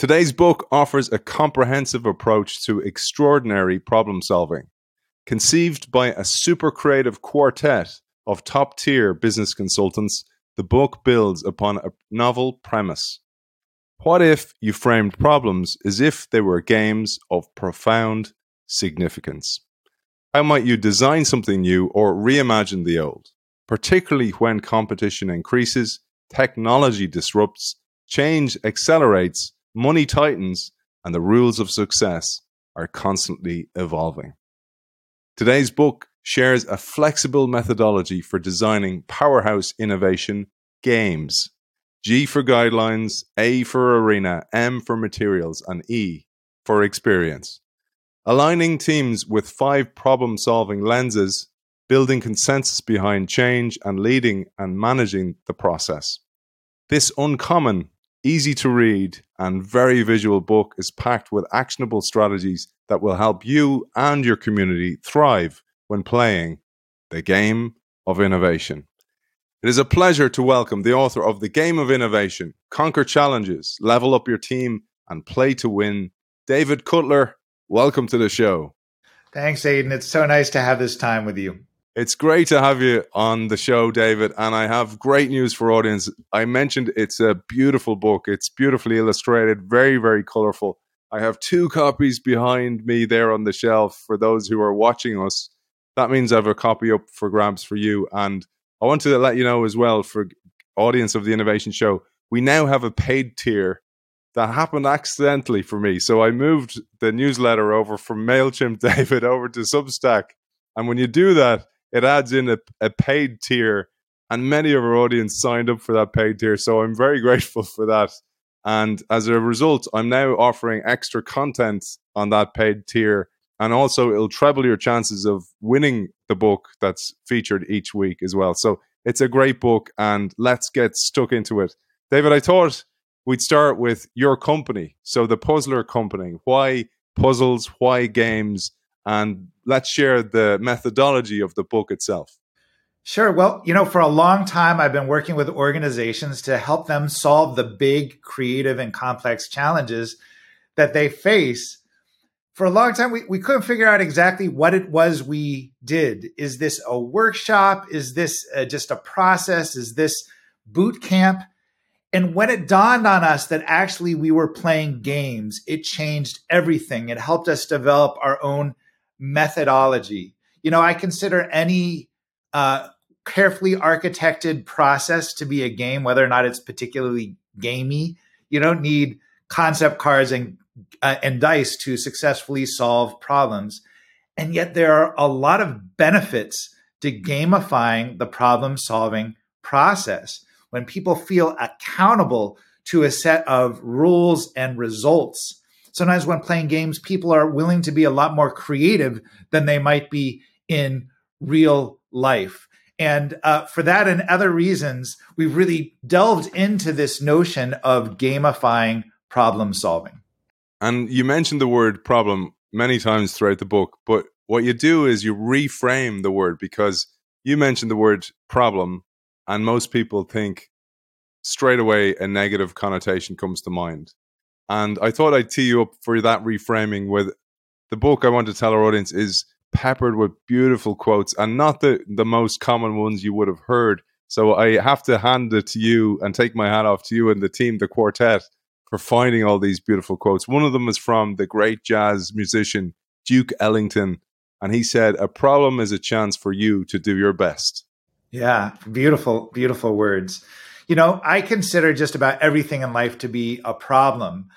Today's book offers a comprehensive approach to extraordinary problem solving. Conceived by a super creative quartet of top tier business consultants, the book builds upon a novel premise. What if you framed problems as if they were games of profound significance? How might you design something new or reimagine the old, particularly when competition increases, technology disrupts, change accelerates, money tightens, and the rules of success are constantly evolving? Today's book shares a flexible methodology for designing powerhouse innovation games. G for guidelines, A for arena, M for materials, and E for experience. Aligning teams with five problem solving lenses, building consensus behind change, and leading and managing the process. This uncommon, easy to read, and very visual book is packed with actionable strategies that will help you and your community thrive when playing the game of innovation. It is a pleasure to welcome the author of The Game of Innovation Conquer Challenges, Level Up Your Team, and Play to Win, David Cutler. Welcome to the show. Thanks, Aiden. It's so nice to have this time with you. It's great to have you on the show, David. And I have great news for audience. I mentioned it's a beautiful book. It's beautifully illustrated, very, very colorful. I have two copies behind me there on the shelf for those who are watching us that means I have a copy up for grabs for you. And I want to let you know as well for audience of the Innovation Show, we now have a paid tier that happened accidentally for me. So I moved the newsletter over from MailChimp David over to Substack. And when you do that, it adds in a, a paid tier. And many of our audience signed up for that paid tier. So I'm very grateful for that. And as a result, I'm now offering extra content on that paid tier and also it'll treble your chances of winning the book that's featured each week as well. So it's a great book, and let's get stuck into it. David, I thought we'd start with your company. So the Puzzler Company. Why puzzles? Why games? And let's share the methodology of the book itself. Sure. Well, you know, for a long time, I've been working with organizations to help them solve the big, creative, and complex challenges that they face. For a long time we, we couldn't figure out exactly what it was we did. Is this a workshop? Is this uh, just a process? Is this boot camp? And when it dawned on us that actually we were playing games it changed everything. It helped us develop our own methodology you know i consider any uh, carefully architected process to be a game whether or not it's particularly gamey you don't need concept cards and uh, and dice to successfully solve problems. And yet, there are a lot of benefits to gamifying the problem solving process. When people feel accountable to a set of rules and results, sometimes when playing games, people are willing to be a lot more creative than they might be in real life. And uh, for that and other reasons, we've really delved into this notion of gamifying problem solving. And you mentioned the word problem many times throughout the book, but what you do is you reframe the word because you mentioned the word problem, and most people think straight away a negative connotation comes to mind. And I thought I'd tee you up for that reframing with the book I want to tell our audience is peppered with beautiful quotes and not the, the most common ones you would have heard. So I have to hand it to you and take my hat off to you and the team, the quartet, for finding all these beautiful quotes. One of them is from the great jazz musician Duke Ellington, and he said, "A problem is a chance for you to do your best." Yeah, beautiful, beautiful words. You know, I consider just about everything in life to be a problem.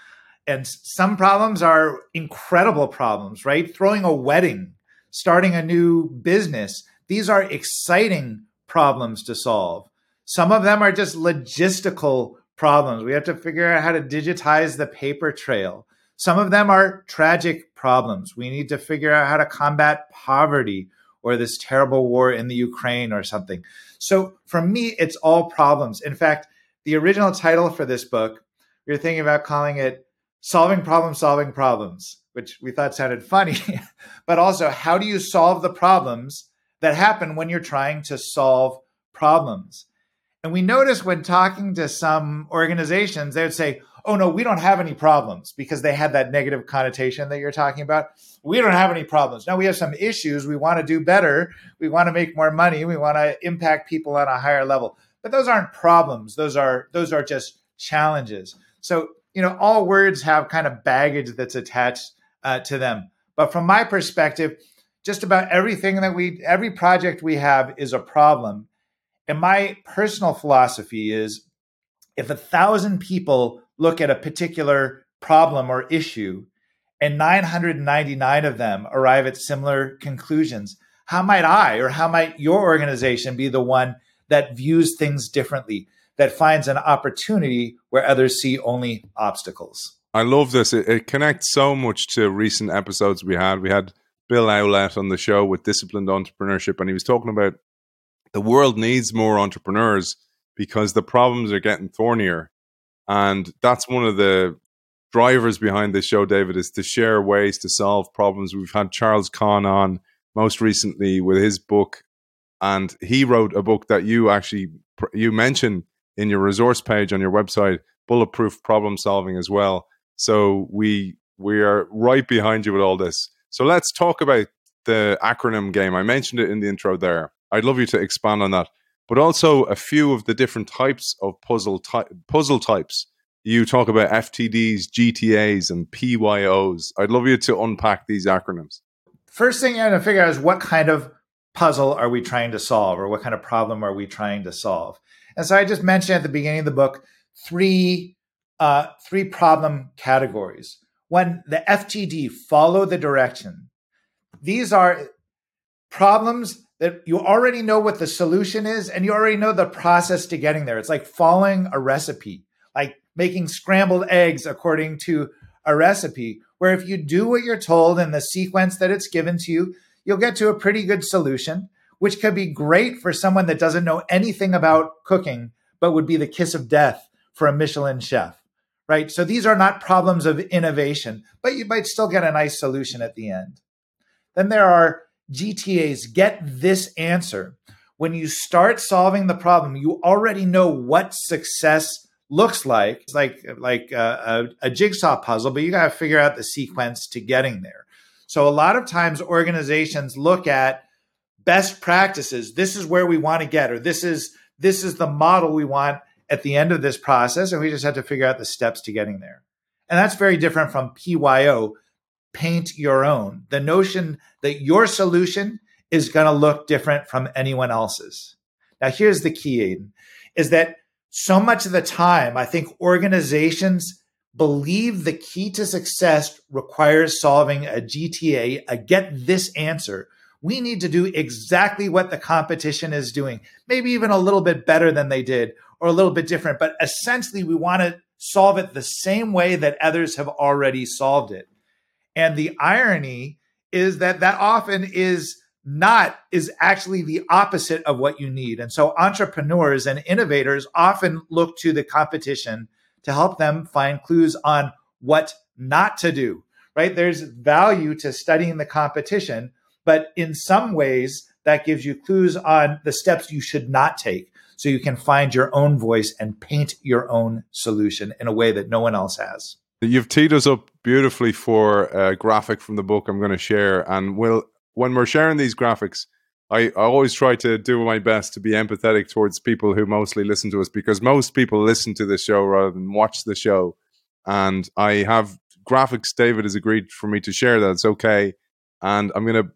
And some problems are incredible problems, right? Throwing a wedding, starting a new business. These are exciting problems to solve. Some of them are just logistical problems. We have to figure out how to digitize the paper trail. Some of them are tragic problems. We need to figure out how to combat poverty or this terrible war in the Ukraine or something. So for me, it's all problems. In fact, the original title for this book, we were thinking about calling it Solving Problem Solving Problems, which we thought sounded funny, but also how do you solve the problems that happen when you're trying to solve problems? And we noticed when talking to some organizations, they would say, oh no, we don't have any problems because they had that negative connotation that you're talking about. We don't have any problems. Now we have some issues. We want to do better. We want to make more money. We want to impact people on a higher level. But those aren't problems. Those are those are just challenges. So, you know, all words have kind of baggage that's attached uh, to them. But from my perspective, just about everything that we, every project we have is a problem. And my personal philosophy is if a thousand people look at a particular problem or issue and 999 of them arrive at similar conclusions, how might I or how might your organization be the one that views things differently, that finds an opportunity where others see only obstacles? I love this. It, it connects so much to recent episodes we had. We had Bill Aulet on the show with Disciplined Entrepreneurship, and he was talking about the world needs more entrepreneurs because the problems are getting thornier. And that's one of the drivers behind this show, David, is to share ways to solve problems. We've had Charles Conn on most recently with his book, and he wrote a book that you actually you mentioned in your resource page on your website, Bulletproof Problem Solving as well. So we we are right behind you with all this. So let's talk about the acronym game. I mentioned it in the intro there. I'd love you to expand on that, but also a few of the different types of puzzle ty- puzzle types. You talk about FTDs, GTAs, and PYOs. I'd love you to unpack these acronyms. First thing you have to figure out is what kind of puzzle are we trying to solve, or what kind of problem are we trying to solve? And so I just mentioned at the beginning of the book three uh, three problem categories. One, the FTD, follow the direction. These are problems that you already know what the solution is and you already know the process to getting there. It's like following a recipe, like making scrambled eggs according to a recipe, where if you do what you're told in the sequence that it's given to you, you'll get to a pretty good solution, which could be great for someone that doesn't know anything about cooking, but would be the kiss of death for a Michelin chef right? So these are not problems of innovation, but you might still get a nice solution at the end. Then there are GTAs, get this answer. When you start solving the problem, you already know what success looks like. It's like like a, a, a jigsaw puzzle, but you got to figure out the sequence to getting there. So a lot of times organizations look at best practices. This is where we want to get, or this is this is the model we want at the end of this process, and we just have to figure out the steps to getting there. And that's very different from PYO, paint your own. The notion that your solution is going to look different from anyone else's. Now, here's the key, Aiden, is that so much of the time, I think organizations believe the key to success requires solving a GTA, a get this answer. We need to do exactly what the competition is doing, maybe even a little bit better than they did, or a little bit different, but essentially we want to solve it the same way that others have already solved it. And the irony is that that often is not is actually the opposite of what you need. And so entrepreneurs and innovators often look to the competition to help them find clues on what not to do. Right? There's value to studying the competition, but in some ways that gives you clues on the steps you should not take so you can find your own voice and paint your own solution in a way that no one else has. You've teed us up beautifully for a graphic from the book I'm going to share. And we'll, when we're sharing these graphics, I, I always try to do my best to be empathetic towards people who mostly listen to us because most people listen to the show rather than watch the show. And I have graphics David has agreed for me to share that. It's okay. And I'm going to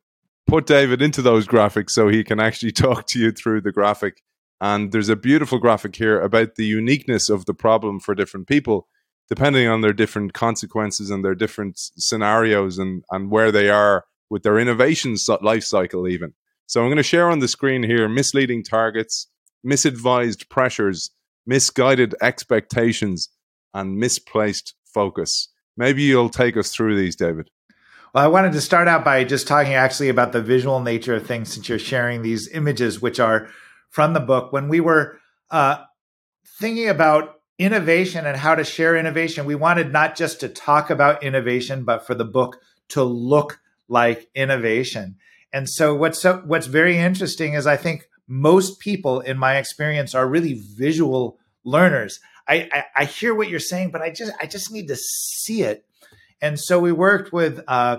put David into those graphics so he can actually talk to you through the graphic. And there's a beautiful graphic here about the uniqueness of the problem for different people, depending on their different consequences and their different scenarios and, and where they are with their innovation life cycle, even. So I'm going to share on the screen here misleading targets, misadvised pressures, misguided expectations, and misplaced focus. Maybe you'll take us through these, David. Well, I wanted to start out by just talking actually about the visual nature of things since you're sharing these images, which are from the book when we were uh, thinking about innovation and how to share innovation. We wanted not just to talk about innovation, but for the book to look like innovation. And so what's so, what's very interesting is I think most people in my experience are really visual learners. I, I, I hear what you're saying, but I just I just need to see it. And so we worked with uh,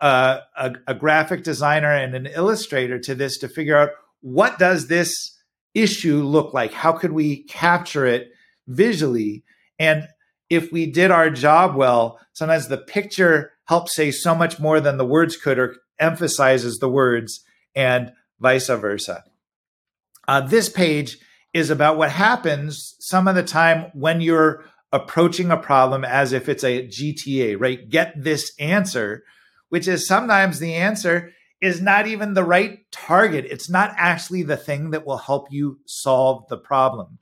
uh, a, a graphic designer and an illustrator to this to figure out what does this issue look like? How could we capture it visually? And if we did our job well, sometimes the picture helps say so much more than the words could or emphasizes the words and vice versa. Uh, this page is about what happens some of the time when you're approaching a problem as if it's a GTA, right? Get this answer, which is sometimes the answer is not even the right target. It's not actually the thing that will help you solve the problem.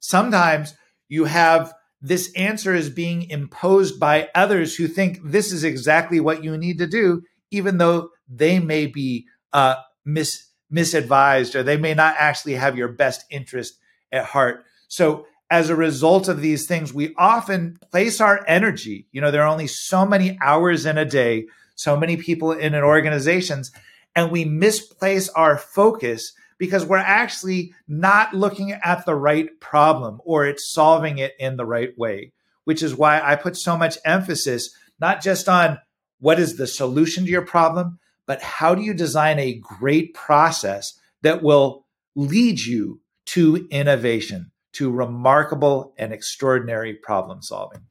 Sometimes you have this answer is being imposed by others who think this is exactly what you need to do, even though they may be uh, mis- misadvised or they may not actually have your best interest at heart. So, as a result of these things, we often place our energy. You know, there are only so many hours in a day, so many people in an organizations, and we misplace our focus because we're actually not looking at the right problem or it's solving it in the right way, which is why I put so much emphasis not just on what is the solution to your problem, but how do you design a great process that will lead you to innovation, to remarkable and extraordinary problem solving?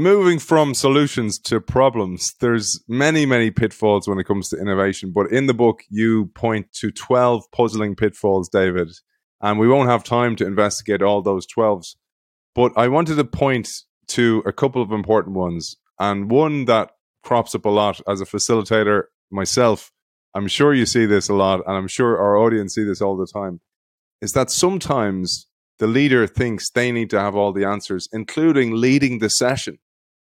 Moving from solutions to problems, there's many, many pitfalls when it comes to innovation. But in the book, you point to 12 puzzling pitfalls, David. And we won't have time to investigate all those 12s. But I wanted to point to a couple of important ones. And one that crops up a lot as a facilitator myself, I'm sure you see this a lot, and I'm sure our audience see this all the time, is that sometimes the leader thinks they need to have all the answers, including leading the session.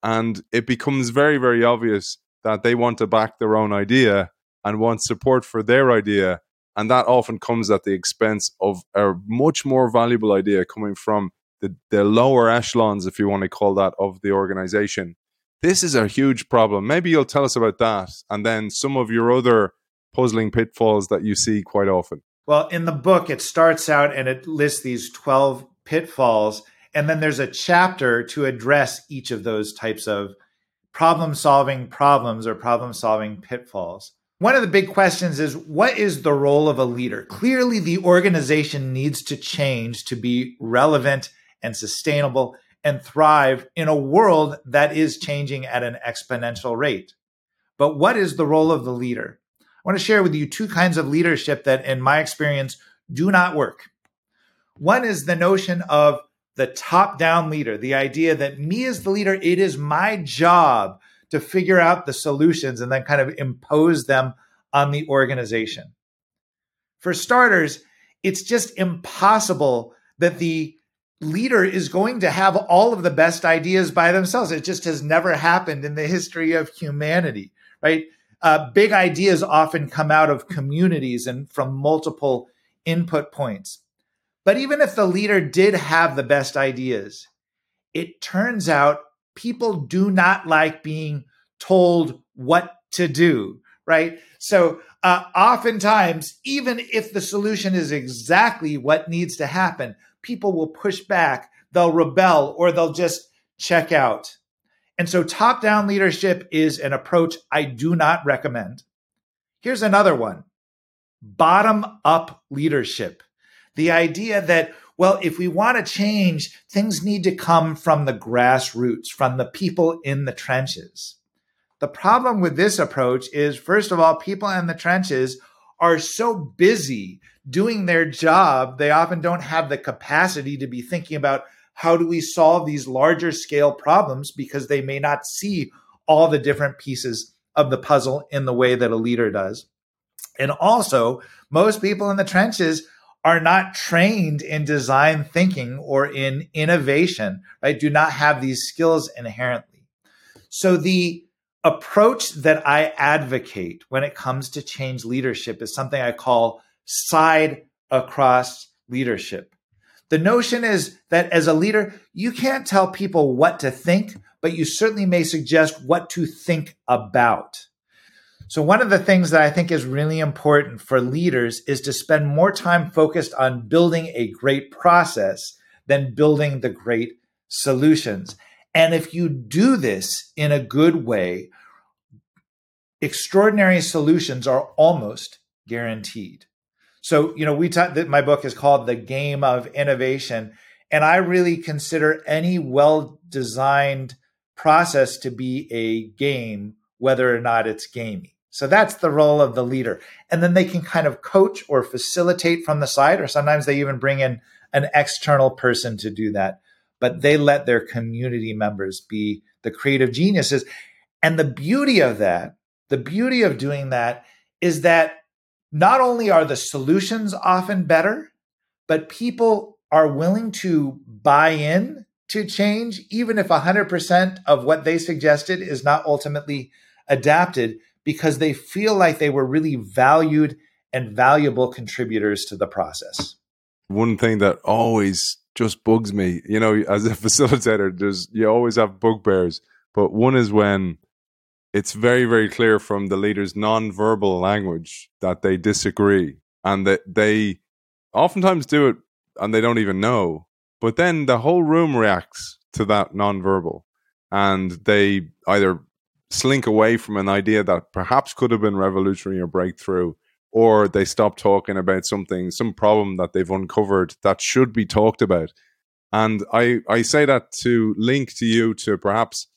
And it becomes very, very obvious that they want to back their own idea and want support for their idea. And that often comes at the expense of a much more valuable idea coming from the, the lower echelons, if you want to call that, of the organization. This is a huge problem. Maybe you'll tell us about that and then some of your other puzzling pitfalls that you see quite often. Well, in the book, it starts out and it lists these 12 pitfalls. And then there's a chapter to address each of those types of problem solving problems or problem solving pitfalls. One of the big questions is what is the role of a leader? Clearly, the organization needs to change to be relevant and sustainable and thrive in a world that is changing at an exponential rate. But what is the role of the leader? I want to share with you two kinds of leadership that, in my experience, do not work. One is the notion of the top down leader, the idea that me as the leader, it is my job to figure out the solutions and then kind of impose them on the organization. For starters, it's just impossible that the leader is going to have all of the best ideas by themselves. It just has never happened in the history of humanity, right? Uh, big ideas often come out of communities and from multiple input points. But even if the leader did have the best ideas, it turns out people do not like being told what to do, right? So, uh, oftentimes, even if the solution is exactly what needs to happen, people will push back, they'll rebel, or they'll just check out. And so, top down leadership is an approach I do not recommend. Here's another one bottom up leadership. The idea that, well, if we want to change, things need to come from the grassroots, from the people in the trenches. The problem with this approach is, first of all, people in the trenches are so busy doing their job, they often don't have the capacity to be thinking about how do we solve these larger scale problems because they may not see all the different pieces of the puzzle in the way that a leader does. And also, most people in the trenches are not trained in design thinking or in innovation, right? Do not have these skills inherently. So the approach that I advocate when it comes to change leadership is something I call side across leadership. The notion is that as a leader, you can't tell people what to think, but you certainly may suggest what to think about. So, one of the things that I think is really important for leaders is to spend more time focused on building a great process than building the great solutions. And if you do this in a good way, extraordinary solutions are almost guaranteed. So, you know, we talk that my book is called The Game of Innovation. And I really consider any well designed process to be a game, whether or not it's gamey. So that's the role of the leader. And then they can kind of coach or facilitate from the side, or sometimes they even bring in an external person to do that. But they let their community members be the creative geniuses. And the beauty of that, the beauty of doing that is that not only are the solutions often better, but people are willing to buy in to change, even if 100% of what they suggested is not ultimately adapted because they feel like they were really valued and valuable contributors to the process. One thing that always just bugs me, you know, as a facilitator, there's you always have bugbears, but one is when it's very, very clear from the leader's non-verbal language that they disagree and that they oftentimes do it and they don't even know. But then the whole room reacts to that non-verbal and they either slink away from an idea that perhaps could have been revolutionary or breakthrough, or they stop talking about something, some problem that they've uncovered that should be talked about. And I, I say that to link to you to perhaps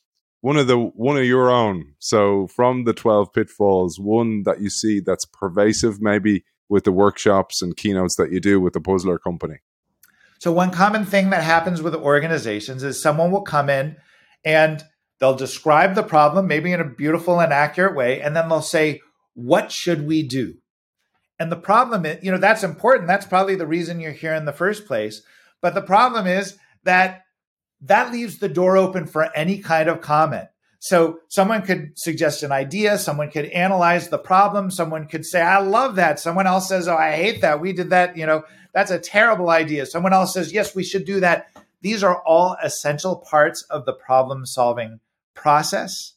one of the one of your own. So from the twelve pitfalls, one that you see that's pervasive, maybe with the workshops and keynotes that you do with the Puzzler Company. So one common thing that happens with organizations is someone will come in and They'll describe the problem, maybe in a beautiful and accurate way, and then they'll say, What should we do? And the problem is, you know, that's important. That's probably the reason you're here in the first place. But the problem is that that leaves the door open for any kind of comment. So someone could suggest an idea, someone could analyze the problem, someone could say, I love that. Someone else says, Oh, I hate that. We did that, you know, that's a terrible idea. Someone else says, Yes, we should do that. These are all essential parts of the problem solving process,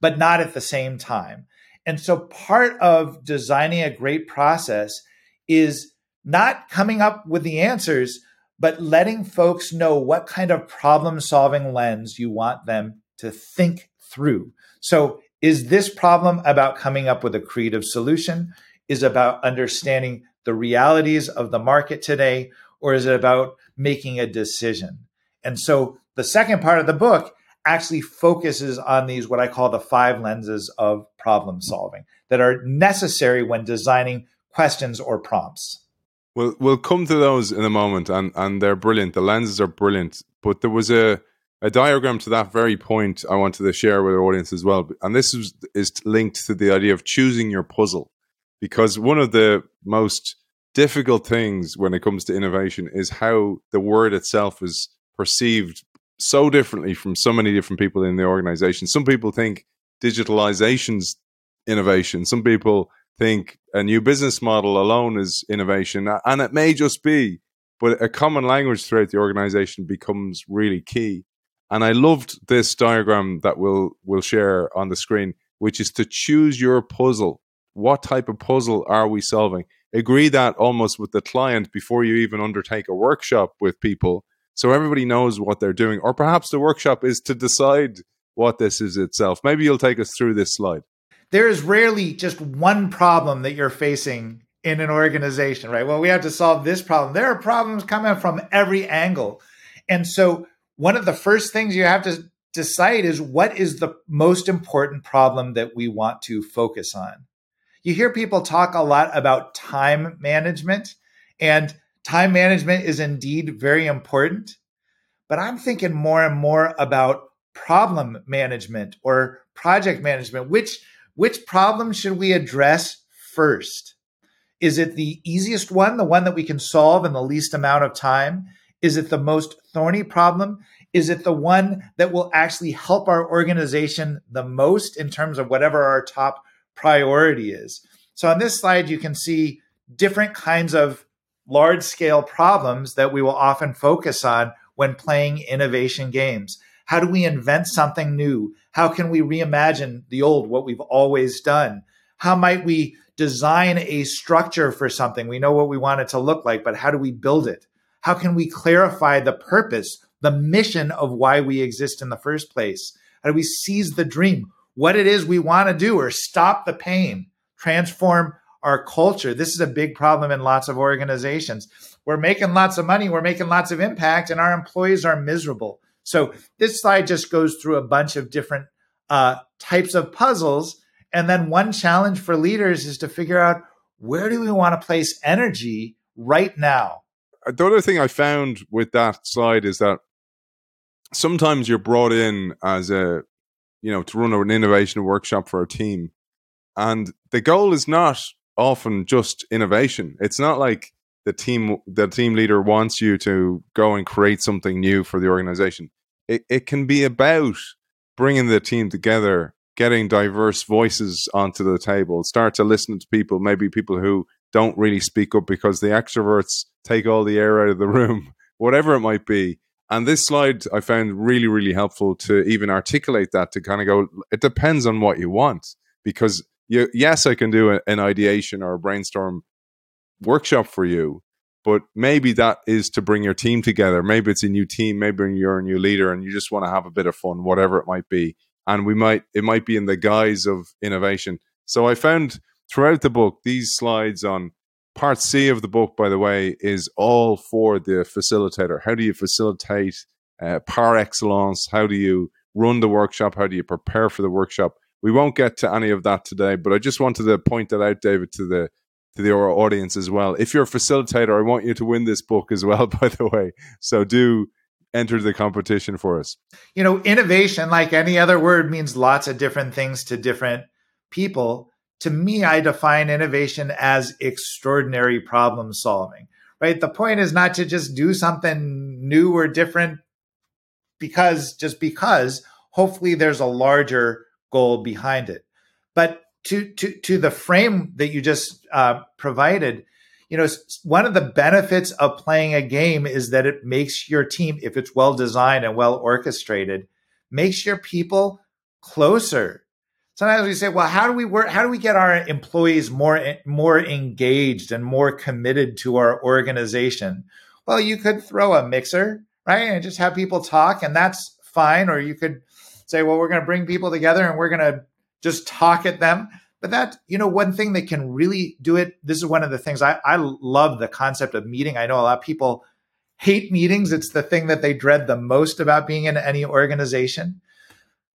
but not at the same time. And so part of designing a great process is not coming up with the answers, but letting folks know what kind of problem solving lens you want them to think through. So is this problem about coming up with a creative solution? Is about understanding the realities of the market today? Or is it about making a decision? And so the second part of the book actually focuses on these, what I call the five lenses of problem solving that are necessary when designing questions or prompts. We'll, we'll come to those in a moment, and, and they're brilliant. The lenses are brilliant. But there was a, a diagram to that very point I wanted to share with our audience as well. And this is, is linked to the idea of choosing your puzzle. Because one of the most difficult things when it comes to innovation is how the word itself is perceived so differently from so many different people in the organization. Some people think digitalization's innovation. Some people think a new business model alone is innovation, and it may just be, but a common language throughout the organization becomes really key. And I loved this diagram that we'll we'll share on the screen, which is to choose your puzzle. What type of puzzle are we solving? Agree that almost with the client before you even undertake a workshop with people so everybody knows what they're doing. Or perhaps the workshop is to decide what this is itself. Maybe you'll take us through this slide. There is rarely just one problem that you're facing in an organization, right? Well, we have to solve this problem. There are problems coming from every angle. And so one of the first things you have to decide is what is the most important problem that we want to focus on. You hear people talk a lot about time management, and time management is indeed very important, but I'm thinking more and more about problem management or project management. Which which problem should we address first? Is it the easiest one, the one that we can solve in the least amount of time? Is it the most thorny problem? Is it the one that will actually help our organization the most in terms of whatever our top priority is? So on this slide, you can see different kinds of large scale problems that we will often focus on when playing innovation games. How do we invent something new? How can we reimagine the old, what we've always done? How might we design a structure for something? We know what we want it to look like, but how do we build it? How can we clarify the purpose, the mission of why we exist in the first place? How do we seize the dream, what it is we want to do, or stop the pain, transform our culture? This is a big problem in lots of organizations. We're making lots of money, we're making lots of impact, and our employees are miserable. So this slide just goes through a bunch of different uh, types of puzzles. And then one challenge for leaders is to figure out where do we want to place energy right now? The other thing I found with that slide is that sometimes you're brought in as a, you know, to run an innovation workshop for a team. And the goal is not often just innovation. It's not like the team the team leader wants you to go and create something new for the organization. It it can be about bringing the team together, getting diverse voices onto the table, start to listen to people, maybe people who don't really speak up because the extroverts take all the air out of the room, whatever it might be. And this slide I found really, really helpful to even articulate that to kind of go, it depends on what you want. Because you, yes, I can do a, an ideation or a brainstorm workshop for you, but maybe that is to bring your team together. Maybe it's a new team, maybe you're a new leader and you just want to have a bit of fun, whatever it might be. And we might, it might be in the guise of innovation. So I found throughout the book, these slides on part C of the book, by the way, is all for the facilitator. How do you facilitate uh, par excellence? How do you run the workshop? How do you prepare for the workshop? We won't get to any of that today, but I just wanted to point that out, David, to the to the audience as well. If you're a facilitator, I want you to win this book as well, by the way. So do enter the competition for us. You know, innovation, like any other word, means lots of different things to different people. To me, I define innovation as extraordinary problem solving, right? The point is not to just do something new or different because just because hopefully there's a larger goal behind it. But to to to the frame that you just uh, provided, you know, one of the benefits of playing a game is that it makes your team, if it's well designed and well orchestrated, makes your people closer. Sometimes we say, well, how do we work? How do we get our employees more more engaged and more committed to our organization? Well, you could throw a mixer, right, and just have people talk, and that's fine. Or you could say, well, we're going to bring people together and we're going to just talk at them. But that, you know, one thing that can really do it, this is one of the things I, I love the concept of meeting. I know a lot of people hate meetings. It's the thing that they dread the most about being in any organization.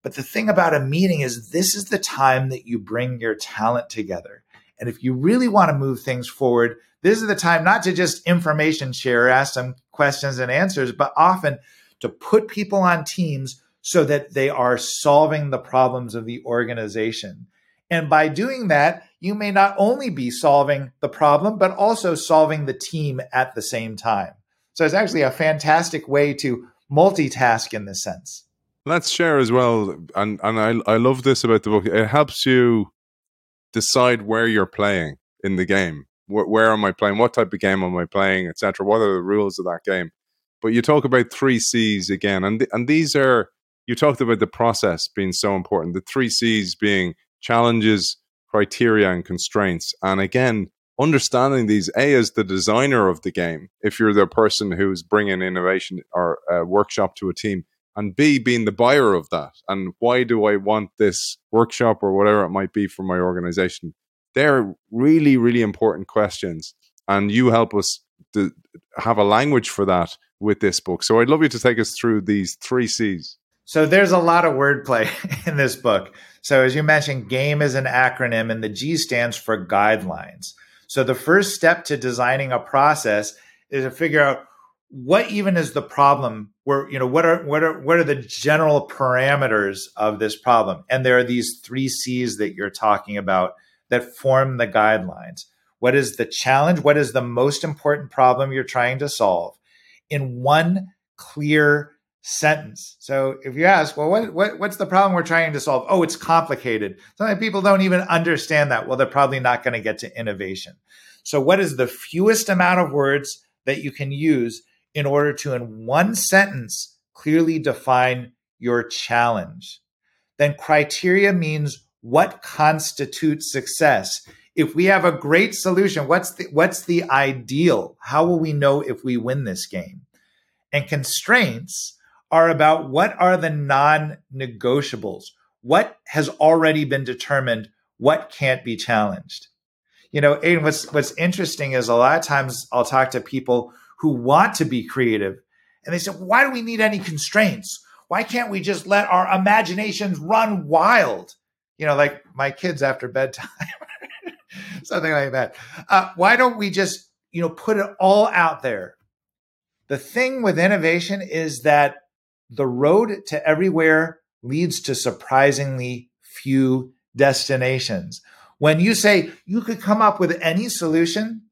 But the thing about a meeting is this is the time that you bring your talent together. And if you really want to move things forward, this is the time not to just information share, ask some questions and answers, but often to put people on teams so that they are solving the problems of the organization. And by doing that, you may not only be solving the problem, but also solving the team at the same time. So it's actually a fantastic way to multitask in this sense. Let's share as well. And, and I, I love this about the book. It helps you decide where you're playing in the game. Where, where am I playing? What type of game am I playing, etc. What are the rules of that game? But you talk about three C's again, and th- and these are you talked about the process being so important. The three C's being challenges, criteria, and constraints. And again, understanding these A as the designer of the game, if you're the person who's bringing innovation or a workshop to a team, and B being the buyer of that. And why do I want this workshop or whatever it might be for my organization? They're really, really important questions. And you help us to have a language for that with this book. So I'd love you to take us through these three C's. So there's a lot of wordplay in this book. So as you mentioned, GAME is an acronym and the G stands for guidelines. So the first step to designing a process is to figure out what even is the problem where you know what are what are what are the general parameters of this problem and there are these three c's that you're talking about that form the guidelines what is the challenge what is the most important problem you're trying to solve in one clear sentence. So if you ask, well, what, what, what's the problem we're trying to solve? Oh, it's complicated. Sometimes people don't even understand that. Well, they're probably not going to get to innovation. So what is the fewest amount of words that you can use in order to, in one sentence, clearly define your challenge? Then criteria means what constitutes success. if we have a great solution, what's the, what's the ideal? How will we know if we win this game? And constraints are about what are the non negotiables? What has already been determined? What can't be challenged? You know, Aiden, what's, what's interesting is a lot of times I'll talk to people who want to be creative and they say, why do we need any constraints? Why can't we just let our imaginations run wild? You know, like my kids after bedtime, something like that. Uh, why don't we just, you know, put it all out there? The thing with innovation is that the road to everywhere leads to surprisingly few destinations. When you say you could come up with any solution,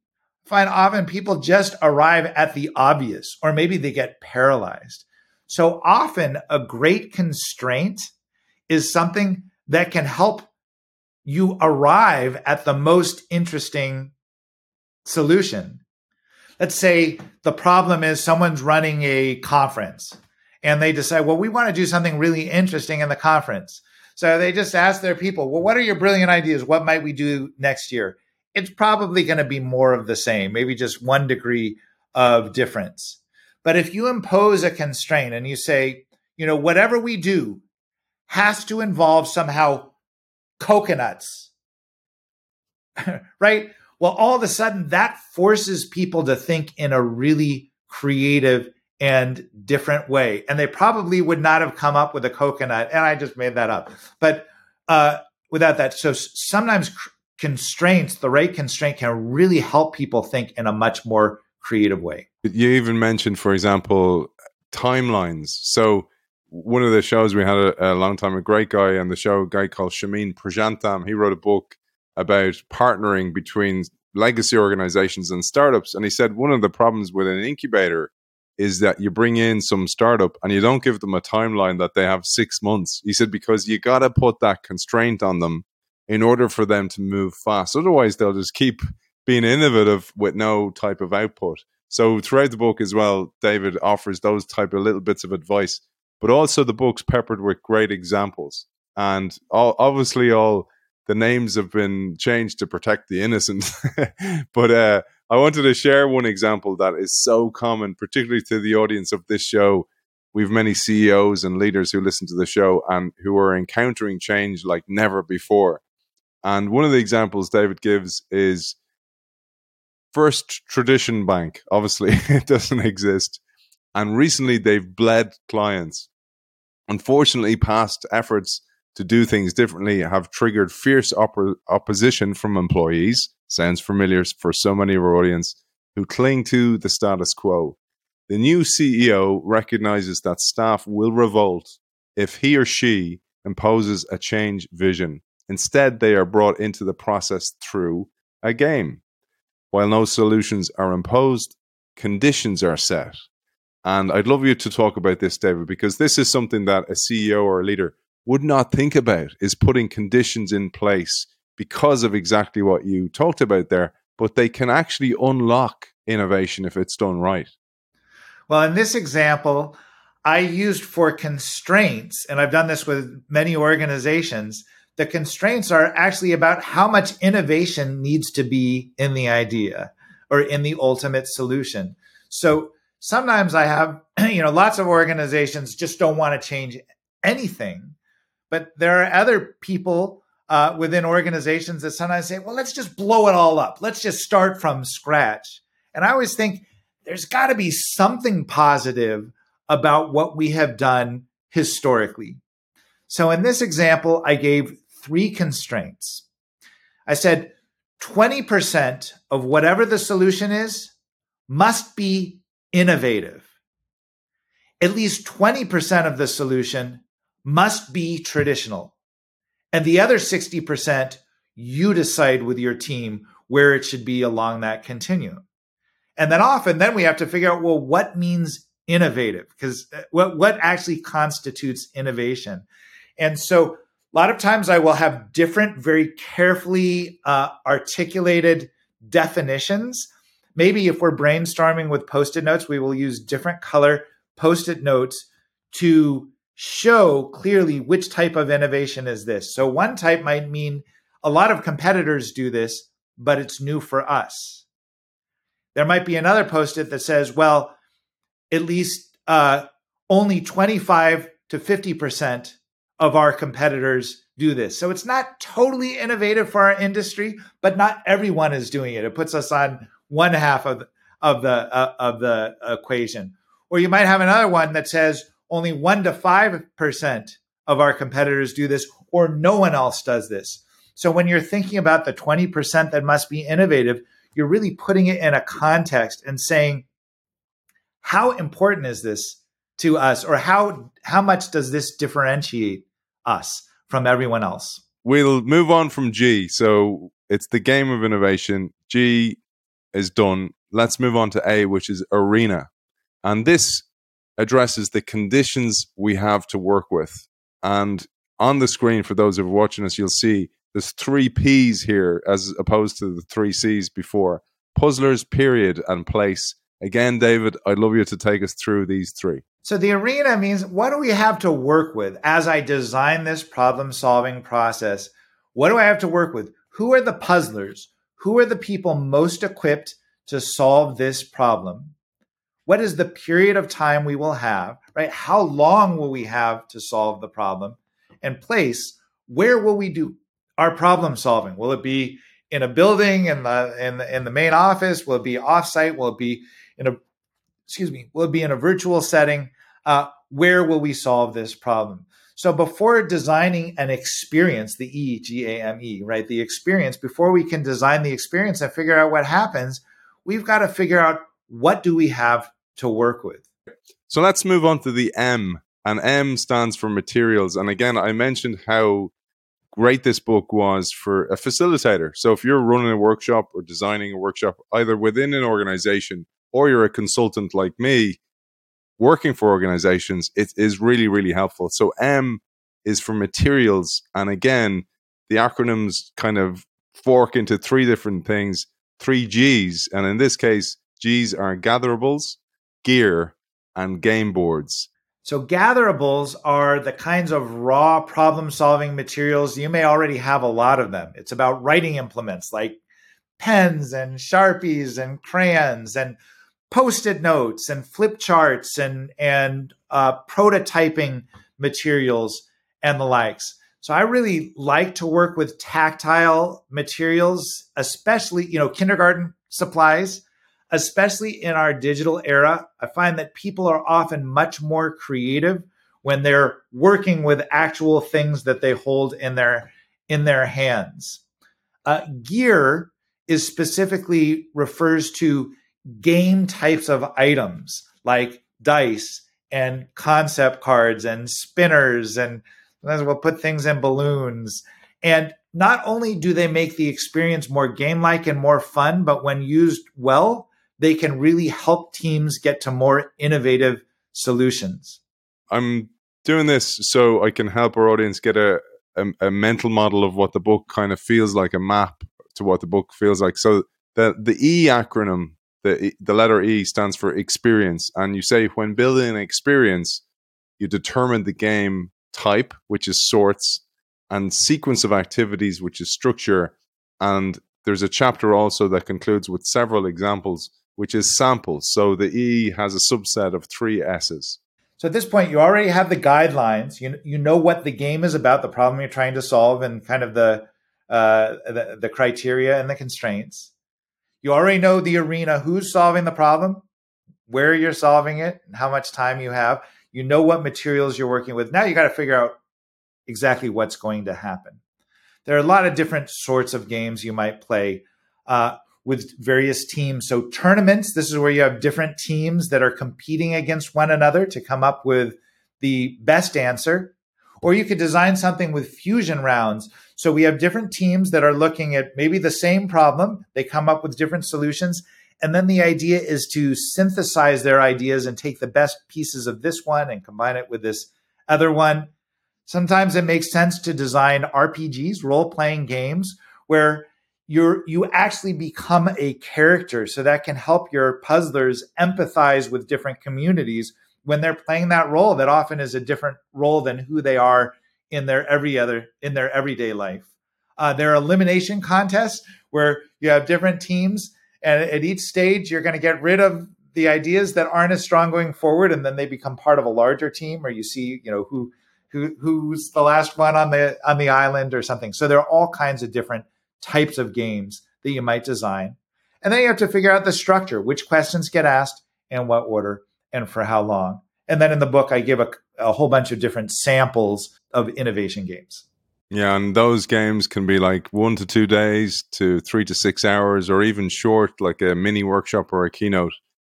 find often people just arrive at the obvious, or maybe they get paralyzed. So often, a great constraint is something that can help you arrive at the most interesting solution. Let's say the problem is someone's running a conference and they decide, well, we want to do something really interesting in the conference. So they just ask their people, well, what are your brilliant ideas? What might we do next year? It's probably going to be more of the same, maybe just one degree of difference. But if you impose a constraint and you say, you know, whatever we do has to involve somehow coconuts, right? Well, all of a sudden that forces people to think in a really creative and different way. And they probably would not have come up with a coconut. And I just made that up. But uh, without that, so sometimes constraints, the right constraint can really help people think in a much more creative way. You even mentioned, for example, timelines. So one of the shows we had a, a long time, a great guy on the show, a guy called Shameen Prashantham. He wrote a book about partnering between legacy organizations and startups. And he said one of the problems with an incubator is that you bring in some startup and you don't give them a timeline that they have six months. He said, because you got to put that constraint on them in order for them to move fast. Otherwise, they'll just keep being innovative with no type of output. So throughout the book as well, David offers those type of little bits of advice, but also the book's peppered with great examples. And all, obviously, all the names have been changed to protect the innocent. but uh, I wanted to share one example that is so common, particularly to the audience of this show. We've many CEOs and leaders who listen to the show and who are encountering change like never before. And one of the examples David gives is First Tradition Bank. Obviously, it doesn't exist. And recently they've bled clients. Unfortunately, past efforts to do things differently have triggered fierce opposition from employees sounds familiar for so many of our audience who cling to the status quo. The new CEO recognizes that staff will revolt if he or she imposes a change vision. Instead, they are brought into the process through a game. While no solutions are imposed, conditions are set. And I'd love you to talk about this, David, because this is something that a CEO or a leader would not think about is putting conditions in place because of exactly what you talked about there, but they can actually unlock innovation if it's done right. Well, in this example, I used for constraints, and I've done this with many organizations. The constraints are actually about how much innovation needs to be in the idea or in the ultimate solution. So sometimes I have, you know, lots of organizations just don't want to change anything. But there are other people uh, within organizations that sometimes say, well, let's just blow it all up. Let's just start from scratch. And I always think there's got to be something positive about what we have done historically. So in this example, I gave three constraints. I said 20% of whatever the solution is must be innovative. At least 20% of the solution must be traditional. And the other 60%, you decide with your team where it should be along that continuum. And then often, then we have to figure out, well, what means innovative? Because uh, what, what actually constitutes innovation? And so a lot of times I will have different, very carefully uh, articulated definitions. Maybe if we're brainstorming with post it notes, we will use different color post it notes to show clearly which type of innovation is this. So one type might mean a lot of competitors do this. but it's new for us. There might be another post it that says, well, at least uh, only 25 to 50% of our competitors do this. So it's not totally innovative for our industry, but not everyone is doing it. It puts us on one half of, of the uh, of the equation. Or you might have another one that says only 1 to 5% of our competitors do this or no one else does this. So when you're thinking about the 20% that must be innovative, you're really putting it in a context and saying how important is this to us or how how much does this differentiate us from everyone else? We'll move on from g. So it's the game of innovation. G is done. Let's move on to a which is arena. And this addresses the conditions we have to work with and on the screen for those who are watching us you'll see there's three p's here as opposed to the three c's before puzzlers period and place Again, David, I'd love you to take us through these three. So, the arena means what do we have to work with as I design this problem solving process? What do I have to work with? Who are the puzzlers? Who are the people most equipped to solve this problem? What is the period of time we will have, right? How long will we have to solve the problem? And place, where will we do our problem solving? Will it be in a building in the in the, in the main office? Will it be offsite? Will it be in a excuse me will it be in a virtual setting uh, where will we solve this problem so before designing an experience the e g a m e right the experience before we can design the experience and figure out what happens we've got to figure out what do we have to work with so let's move on to the m and m stands for materials and again i mentioned how great this book was for a facilitator so if you're running a workshop or designing a workshop either within an organization or you're a consultant like me working for organizations, it is really, really helpful. So M is for materials. And again, the acronyms kind of fork into three different things, three G's. And in this case, G's are gatherables, gear, and game boards. So, gatherables are the kinds of raw problem solving materials. You may already have a lot of them. It's about writing implements like pens and Sharpies and crayons and post-it notes and flip charts and and uh, prototyping materials and the likes. So I really like to work with tactile materials, especially you know kindergarten supplies, especially in our digital era. I find that people are often much more creative when they're working with actual things that they hold in their in their hands. Uh, gear is specifically refers to game types of items like dice and concept cards and spinners and we'll put things in balloons and not only do they make the experience more game like and more fun but when used well they can really help teams get to more innovative solutions. I'm doing this so i can help our audience get a, a, a mental model of what the book kind of feels like a map to what the book feels like. So the the e acronym the the letter E stands for experience, and you say when building an experience, you determine the game type, which is sorts, and sequence of activities, which is structure, and there's a chapter also that concludes with several examples, which is samples. So the E has a subset of three S's. So at this point, you already have the guidelines. You you know what the game is about, the problem you're trying to solve, and kind of the uh, the, the criteria and the constraints. You already know the arena, who's solving the problem, where you're solving it, and how much time you have. You know what materials you're working with. Now you got to figure out exactly what's going to happen. There are a lot of different sorts of games you might play uh, with various teams. So, tournaments, this is where you have different teams that are competing against one another to come up with the best answer. Or you could design something with fusion rounds. So we have different teams that are looking at maybe the same problem, they come up with different solutions. And then the idea is to synthesize their ideas and take the best pieces of this one and combine it with this other one. Sometimes it makes sense to design RPGs, role playing games, where you're, you actually become a character. So that can help your puzzlers empathize with different communities when they're playing that role that often is a different role than who they are in their every other in their everyday life Uh, there are elimination contests where you have different teams, and at each stage, you're going to get rid of the ideas that aren't as strong going forward, and then they become part of a larger team, or you see, you know, who who who's the last one on the on the island or something. So there are all kinds of different types of games that you might design. And then you have to figure out the structure, which questions get asked, in what order, and for how long. And then in the book, I give a, a whole bunch of different samples of innovation games. Yeah, and those games can be like one to two days to three to six hours, or even short, like a mini workshop or a keynote.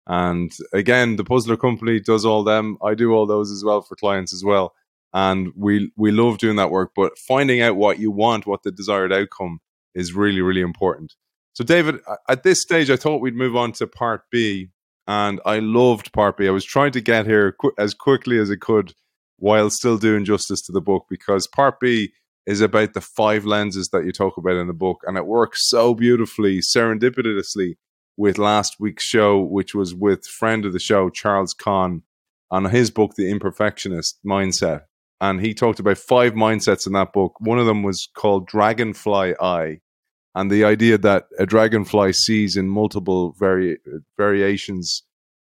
And again, the Puzzler Company does all them. I do all those as well for clients as well. And we we love doing that work. But finding out what you want, what the desired outcome is really, really important. So, David, at this stage, I thought we'd move on to part B. And I loved part B. I was trying to get here qu- as quickly as I could while still doing justice to the book because part B is about the five lenses that you talk about in the book. And it works so beautifully, serendipitously, with last week's show, which was with friend of the show, Charles Conn, on his book, The Imperfectionist Mindset. And he talked about five mindsets in that book. One of them was called Dragonfly Eye. And the idea that a dragonfly sees in multiple vari- variations.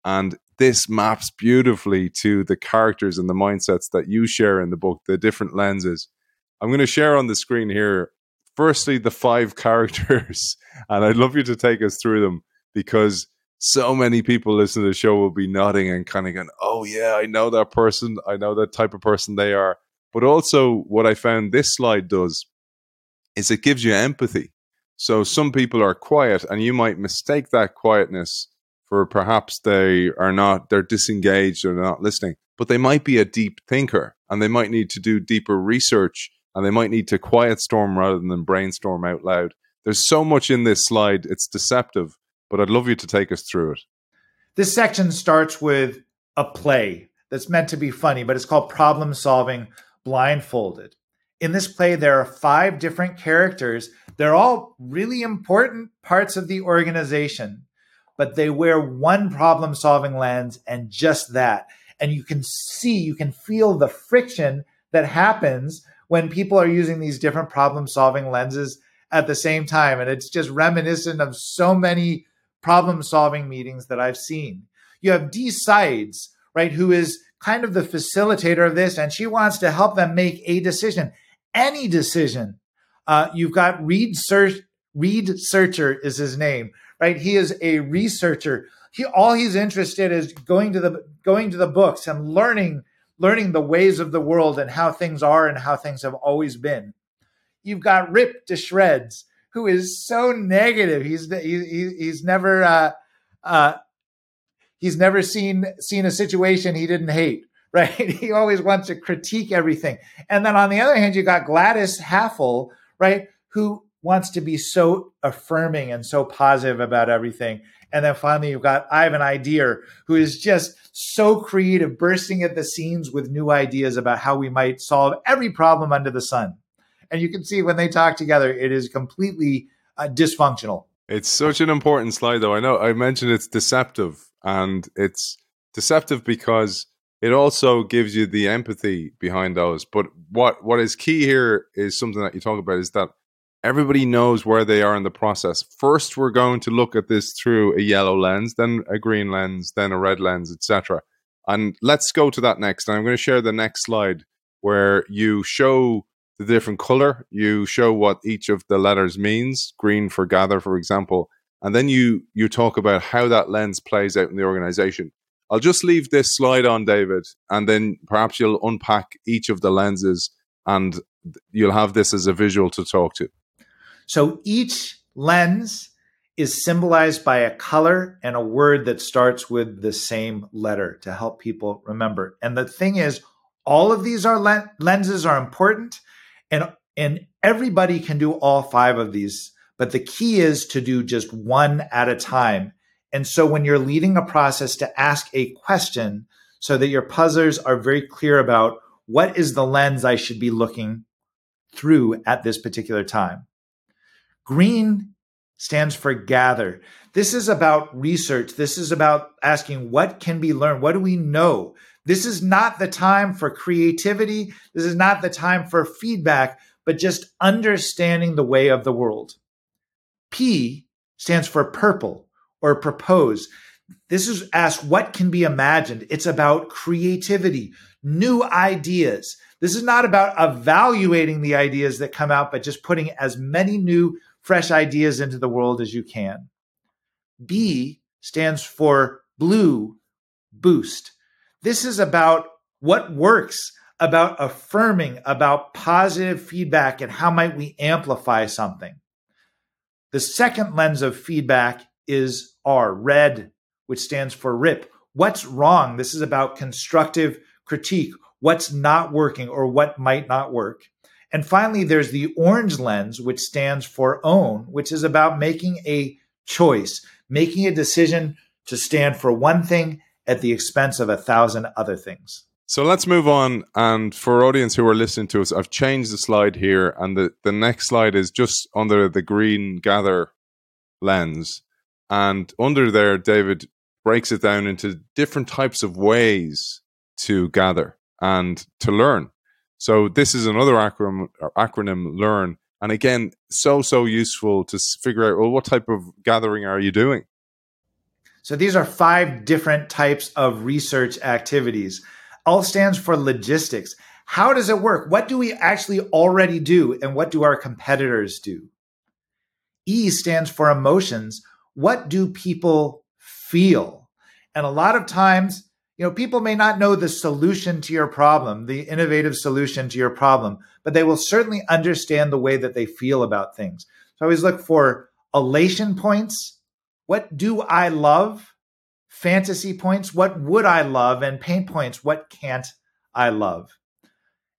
And this maps beautifully to the characters and the mindsets that you share in the book, the different lenses I'm going to share on the screen here, firstly, the five characters, and I'd love you to take us through them because so many people listening to the show will be nodding and kind of going, oh, yeah, I know that person. I know that type of person they are. But also, what I found this slide does is it gives you empathy. So some people are quiet, and you might mistake that quietness for perhaps they are not, they're disengaged or not listening, but they might be a deep thinker and they might need to do deeper research and they might need to quiet storm rather than brainstorm out loud. There's so much in this slide, it's deceptive, but I'd love you to take us through it. This section starts with a play that's meant to be funny, but it's called Problem Solving Blindfolded. In this play, there are five different characters. They're all really important parts of the organization, but they wear one problem solving lens and just that. And you can see, you can feel the friction that happens when people are using these different problem solving lenses at the same time. And it's just reminiscent of so many problem solving meetings that I've seen. You have D Sides, right, who is kind of the facilitator of this, and she wants to help them make a decision, any decision. Uh, you've got Reed Search, Reed Searcher is his name, right? He is a researcher. He all he's interested is going to the going to the books and learning learning the ways of the world and how things are and how things have always been. You've got Rip to Shreds, who is so negative. He's he, he's never uh, uh, he's never seen seen a situation he didn't hate. Right? He always wants to critique everything. And then on the other hand, you got Gladys Haffel, right, who wants to be so affirming and so positive about everything. And then finally, you've got Ivan Ideer, who is just so creative, bursting at the seams with new ideas about how we might solve every problem under the sun. And you can see when they talk together, it is completely uh, dysfunctional. It's such an important slide, though. I know I mentioned it's deceptive, and it's deceptive because it also gives you the empathy behind those. But what what is key here is something that you talk about is that everybody knows where they are in the process. First, we're going to look at this through a yellow lens, then a green lens, then a red lens, etc. And let's go to that next. And I'm going to share the next slide where you show the different color, you show what each of the letters means, green for gather, for example, and then you you talk about how that lens plays out in the organization. I'll just leave this slide on, David, and then perhaps you'll unpack each of the lenses and you'll have this as a visual to talk to. So each lens is symbolized by a color and a word that starts with the same letter to help people remember. And the thing is, all of these are len- lenses are important, and and everybody can do all five of these. But the key is to do just one at a time. And so when you're leading a process to ask a question so that your puzzlers are very clear about what is the lens I should be looking through at this particular time. Green stands for gather. This is about research. This is about asking what can be learned? What do we know? This is not the time for creativity. This is not the time for feedback, but just understanding the way of the world. P stands for purple or propose. This is ask what can be imagined. It's about creativity, new ideas. This is not about evaluating the ideas that come out, but just putting as many new, fresh ideas into the world as you can. B stands for blue, boost. This is about what works, about affirming, about positive feedback, and how might we amplify something. The second lens of feedback is R, red, which stands for RIP. What's wrong? This is about constructive critique. What's not working or what might not work. And finally, there's the orange lens, which stands for own, which is about making a choice, making a decision to stand for one thing at the expense of a thousand other things. So let's move on. And for audience who are listening to us, I've changed the slide here, and the, the next slide is just under the green gather lens. And under there, David breaks it down into different types of ways to gather and to learn. So this is another acronym, acronym learn. And again, so, so useful to figure out, well, what type of gathering are you doing? So these are five different types of research activities. All stands for logistics. How does it work? What do we actually already do and what do our competitors do? E stands for emotions. What do people feel? And a lot of times, you know, people may not know the solution to your problem, the innovative solution to your problem, but they will certainly understand the way that they feel about things. So I always look for elation points what do I love? Fantasy points. What would I love? And pain points. What can't I love?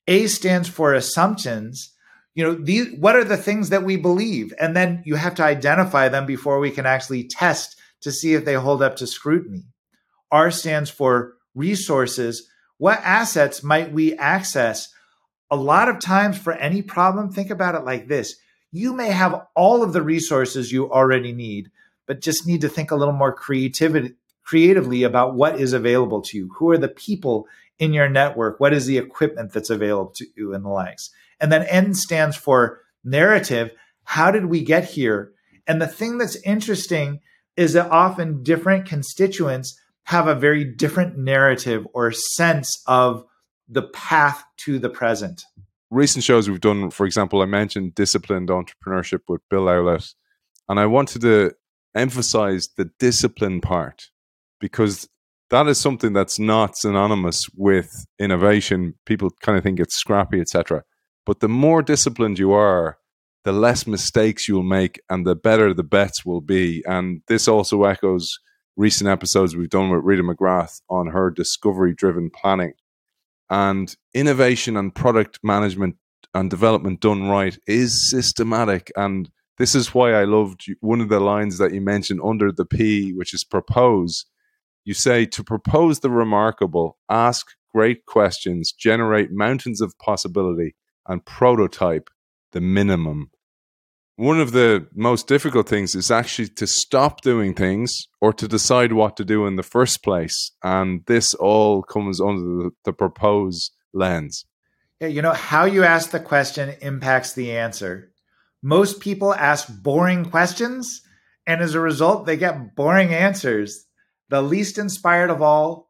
A stands for assumptions. You know, these, what are the things that we believe? And then you have to identify them before we can actually test to see if they hold up to scrutiny. R stands for resources. What assets might we access? A lot of times for any problem, think about it like this. You may have all of the resources you already need, but just need to think a little more creativity, creatively about what is available to you. Who are the people in your network? What is the equipment that's available to you and the likes? And then N stands for narrative. How did we get here? And the thing that's interesting is that often different constituents have a very different narrative or sense of the path to the present. Recent shows we've done, for example, I mentioned disciplined entrepreneurship with Bill Aulet, and I wanted to emphasize the discipline part because that is something that's not synonymous with innovation. People kind of think it's scrappy, etc. But the more disciplined you are, the less mistakes you'll make and the better the bets will be. And this also echoes recent episodes we've done with Rita McGrath on her discovery driven planning. And innovation and product management and development done right is systematic and this is why I loved one of the lines that you mentioned under the P, which is propose. You say to propose the remarkable, ask great questions, generate mountains of possibility, and prototype the minimum. One of the most difficult things is actually to stop doing things or to decide what to do in the first place. And this all comes under the, the propose lens. Yeah, you know, how you ask the question impacts the answer most people ask boring questions, and as a result, they get boring answers. The least inspired of all,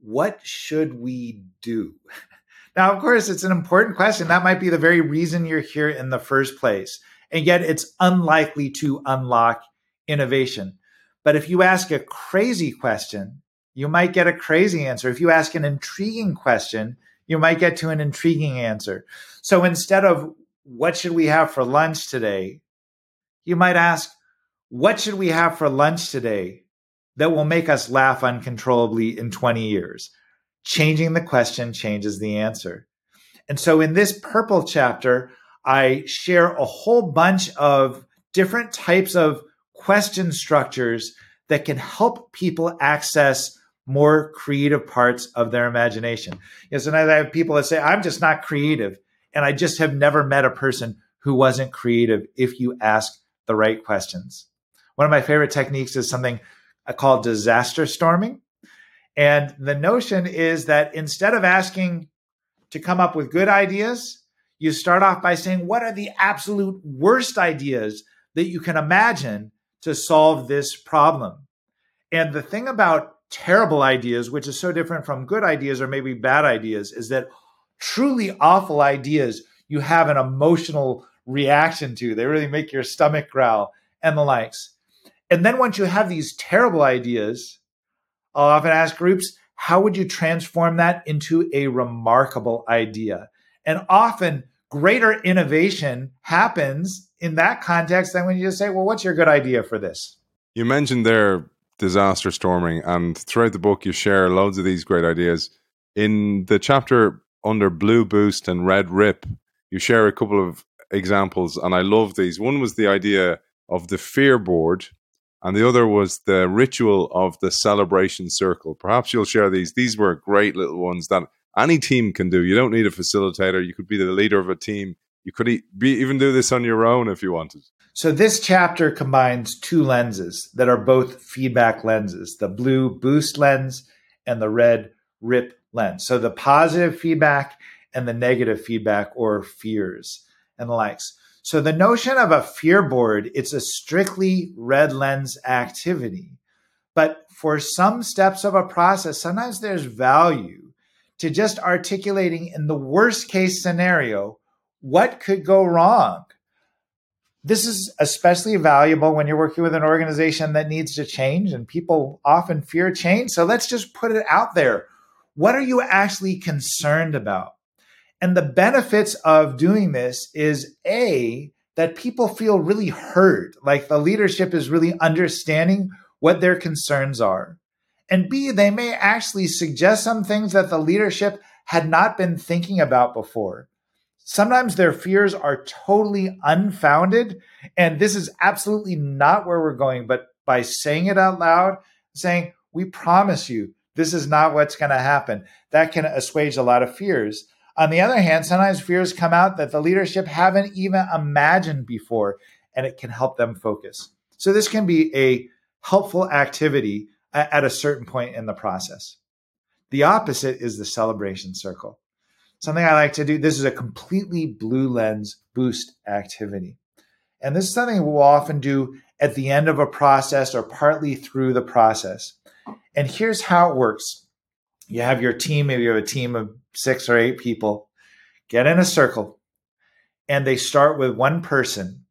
what should we do? Now, of course, it's an important question. That might be the very reason you're here in the first place. And yet, it's unlikely to unlock innovation. But if you ask a crazy question, you might get a crazy answer. If you ask an intriguing question, you might get to an intriguing answer. So instead of what should we have for lunch today? You might ask, what should we have for lunch today that will make us laugh uncontrollably in 20 years? Changing the question changes the answer. And so in this purple chapter, I share a whole bunch of different types of question structures that can help people access more creative parts of their imagination. Know, sometimes I have people that say, I'm just not creative. And I just have never met a person who wasn't creative if you ask the right questions. One of my favorite techniques is something I call disaster storming. And the notion is that instead of asking to come up with good ideas, you start off by saying, What are the absolute worst ideas that you can imagine to solve this problem? And the thing about terrible ideas, which is so different from good ideas or maybe bad ideas, is that truly awful ideas you have an emotional reaction to. They really make your stomach growl and the likes. And then once you have these terrible ideas, I'll often ask groups, how would you transform that into a remarkable idea? And often greater innovation happens in that context than when you just say, well, what's your good idea for this? You mentioned there disaster storming, and throughout the book, you share loads of these great ideas. In the chapter under Blue Boost and Red Rip, you share a couple of examples, and I love these. One was the idea of the fear board, and the other was the ritual of the celebration circle. Perhaps you'll share these. These were great little ones that any team can do. You don't need a facilitator. You could be the leader of a team. You could be, even do this on your own if you wanted. So this chapter combines two lenses that are both feedback lenses: the blue boost lens and the red rip lens. So the positive feedback and the negative feedback or fears and the likes. So the notion of a fear board, it's a strictly red lens activity. But for some steps of a process, sometimes there's value to just articulating in the worst case scenario what could go wrong. This is especially valuable when you're working with an organization that needs to change and people often fear change. So let's just put it out there. What are you actually concerned about? And the benefits of doing this is A, that people feel really heard, like the leadership is really understanding what their concerns are. And B, they may actually suggest some things that the leadership had not been thinking about before. Sometimes their fears are totally unfounded. And this is absolutely not where we're going. But by saying it out loud, saying, we promise you, this is not what's going to happen, that can assuage a lot of fears. On the other hand, sometimes fears come out that the leadership haven't even imagined before, and it can help them focus. So this can be a helpful activity at a certain point in the process. The opposite is the celebration circle. Something I like to do, this is a completely blue lens boost activity. And this is something we'll often do at the end of a process or partly through the process. And here's how it works you have your team, maybe you have a team of six or eight people, get in a circle, and they start with one person.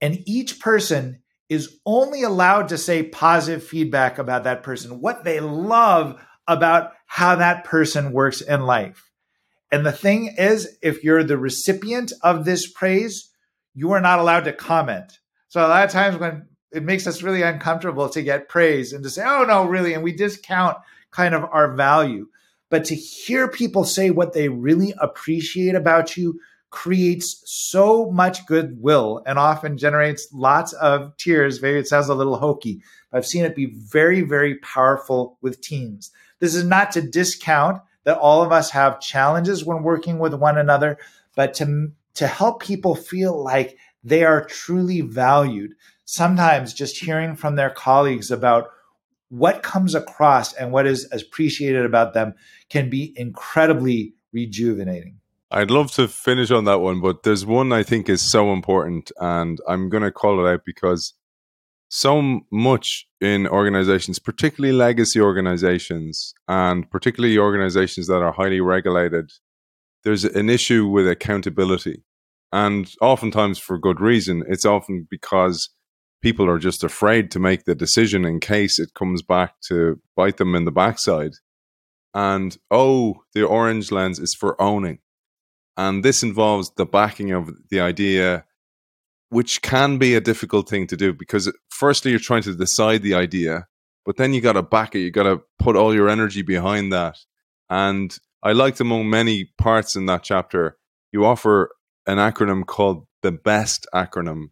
And each person is only allowed to say positive feedback about that person, what they love about how that person works in life. And the thing is, if you're the recipient of this praise, you are not allowed to comment. So a lot of times when it makes us really uncomfortable to get praise and to say, oh, no, really. And we discount kind of our value. But to hear people say what they really appreciate about you creates so much goodwill and often generates lots of tears. Maybe it sounds a little hokey, but I've seen it be very, very powerful with teams. This is not to discount that all of us have challenges when working with one another, but to, to help people feel like they are truly valued. Sometimes just hearing from their colleagues about what comes across and what is appreciated about them can be incredibly rejuvenating. I'd love to finish on that one, but there's one I think is so important, and I'm going to call it out because so much in organizations, particularly legacy organizations, and particularly organizations that are highly regulated, there's an issue with accountability. And oftentimes, for good reason, it's often because people are just afraid to make the decision in case it comes back to bite them in the backside. And oh, the orange lens is for owning. And this involves the backing of the idea, which can be a difficult thing to do because, firstly, you're trying to decide the idea, but then you got to back it. You got to put all your energy behind that. And I liked among many parts in that chapter, you offer an acronym called the BEST acronym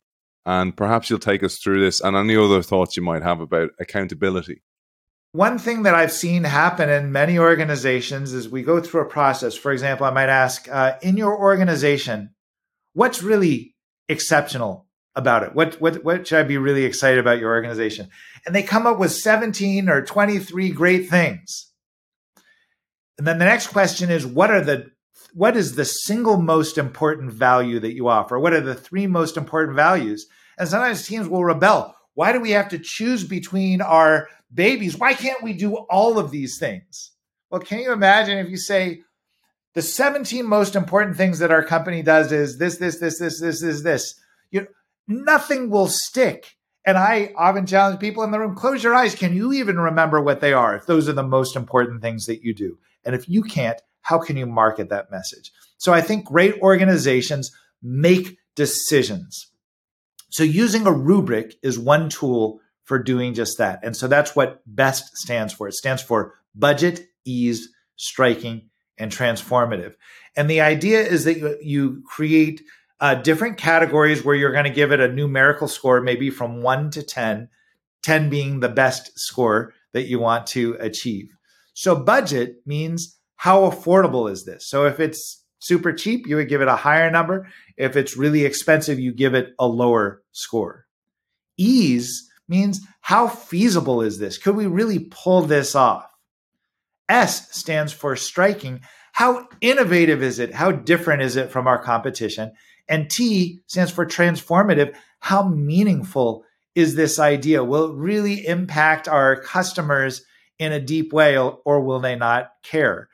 and perhaps you'll take us through this and any other thoughts you might have about accountability. One thing that I've seen happen in many organizations is we go through a process. For example, I might ask, uh, in your organization, what's really exceptional about it? What, what, what should I be really excited about your organization? And they come up with 17 or 23 great things. And then the next question is, what are the what is the single most important value that you offer? What are the three most important values? And sometimes teams will rebel. Why do we have to choose between our babies? Why can't we do all of these things? Well, can you imagine if you say the 17 most important things that our company does is this, this, this, this, this, this, this. You nothing will stick. And I often challenge people in the room, close your eyes. Can you even remember what they are if those are the most important things that you do? And if you can't, how can you market that message? So I think great organizations make decisions. So using a rubric is one tool for doing just that. And so that's what BEST stands for. It stands for budget, ease, striking, and transformative. And the idea is that you, you create uh, different categories where you're going to give it a numerical score, maybe from one to 10, 10 being the best score that you want to achieve. So, budget means how affordable is this? So, if it's super cheap, you would give it a higher number. If it's really expensive, you give it a lower score. Ease means how feasible is this? Could we really pull this off? S stands for striking. How innovative is it? How different is it from our competition? And T stands for transformative. How meaningful is this idea? Will it really impact our customers in a deep way or will they not care?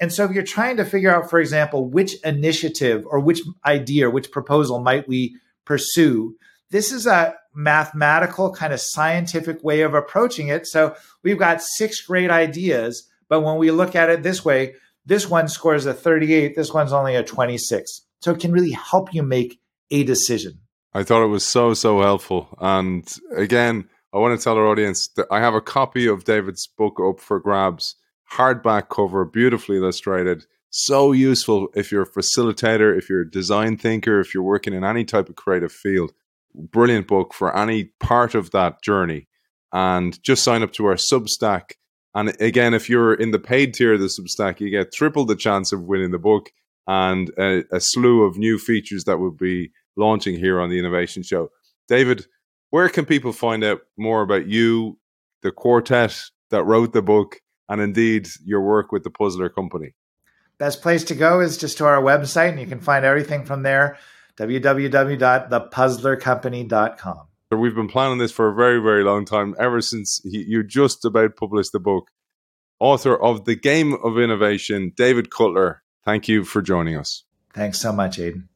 And so if you're trying to figure out, for example, which initiative or which idea which proposal might we pursue, this is a mathematical kind of scientific way of approaching it. So we've got six great ideas, but when we look at it this way, this one scores a 38, this one's only a 26. So it can really help you make a decision. I thought it was so, so helpful. And again, I want to tell our audience that I have a copy of David's book up for grabs, hardback cover, beautifully illustrated. So useful if you're a facilitator, if you're a design thinker, if you're working in any type of creative field. Brilliant book for any part of that journey. And just sign up to our Substack. And again, if you're in the paid tier of the Substack, you get triple the chance of winning the book and a, a slew of new features that will be launching here on the Innovation Show. David, where can people find out more about you, the quartet that wrote the book, and indeed your work with the Puzzler Company? Best place to go is just to our website, and you can find everything from there www.thepuzzlercompany.com. We've been planning this for a very, very long time, ever since you just about published the book. Author of The Game of Innovation, David Cutler, Thank you for joining us. Thanks so much, Aidan.